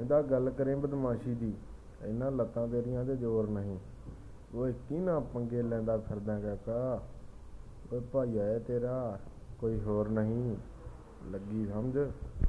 ਇਹਦਾ ਗੱਲ ਕਰੇ ਬਦਮਾਸ਼ੀ ਦੀ, ਇਹਨਾਂ ਲੱਤਾਂ ਤੇਰੀਆਂ ਤੇ ਜ਼ੋਰ ਨਹੀਂ। ਓਏ ਕੀ ਨਾ ਪੰਗੇ ਲੈਂਦਾ ਫਿਰਦਾ ਕਾਕਾ ਓਏ ਭਾਈ ਆਇਆ ਤੇਰਾ ਕੋਈ ਹੋਰ ਨਹੀਂ। ਲੱਗੀ ਸਮਝ?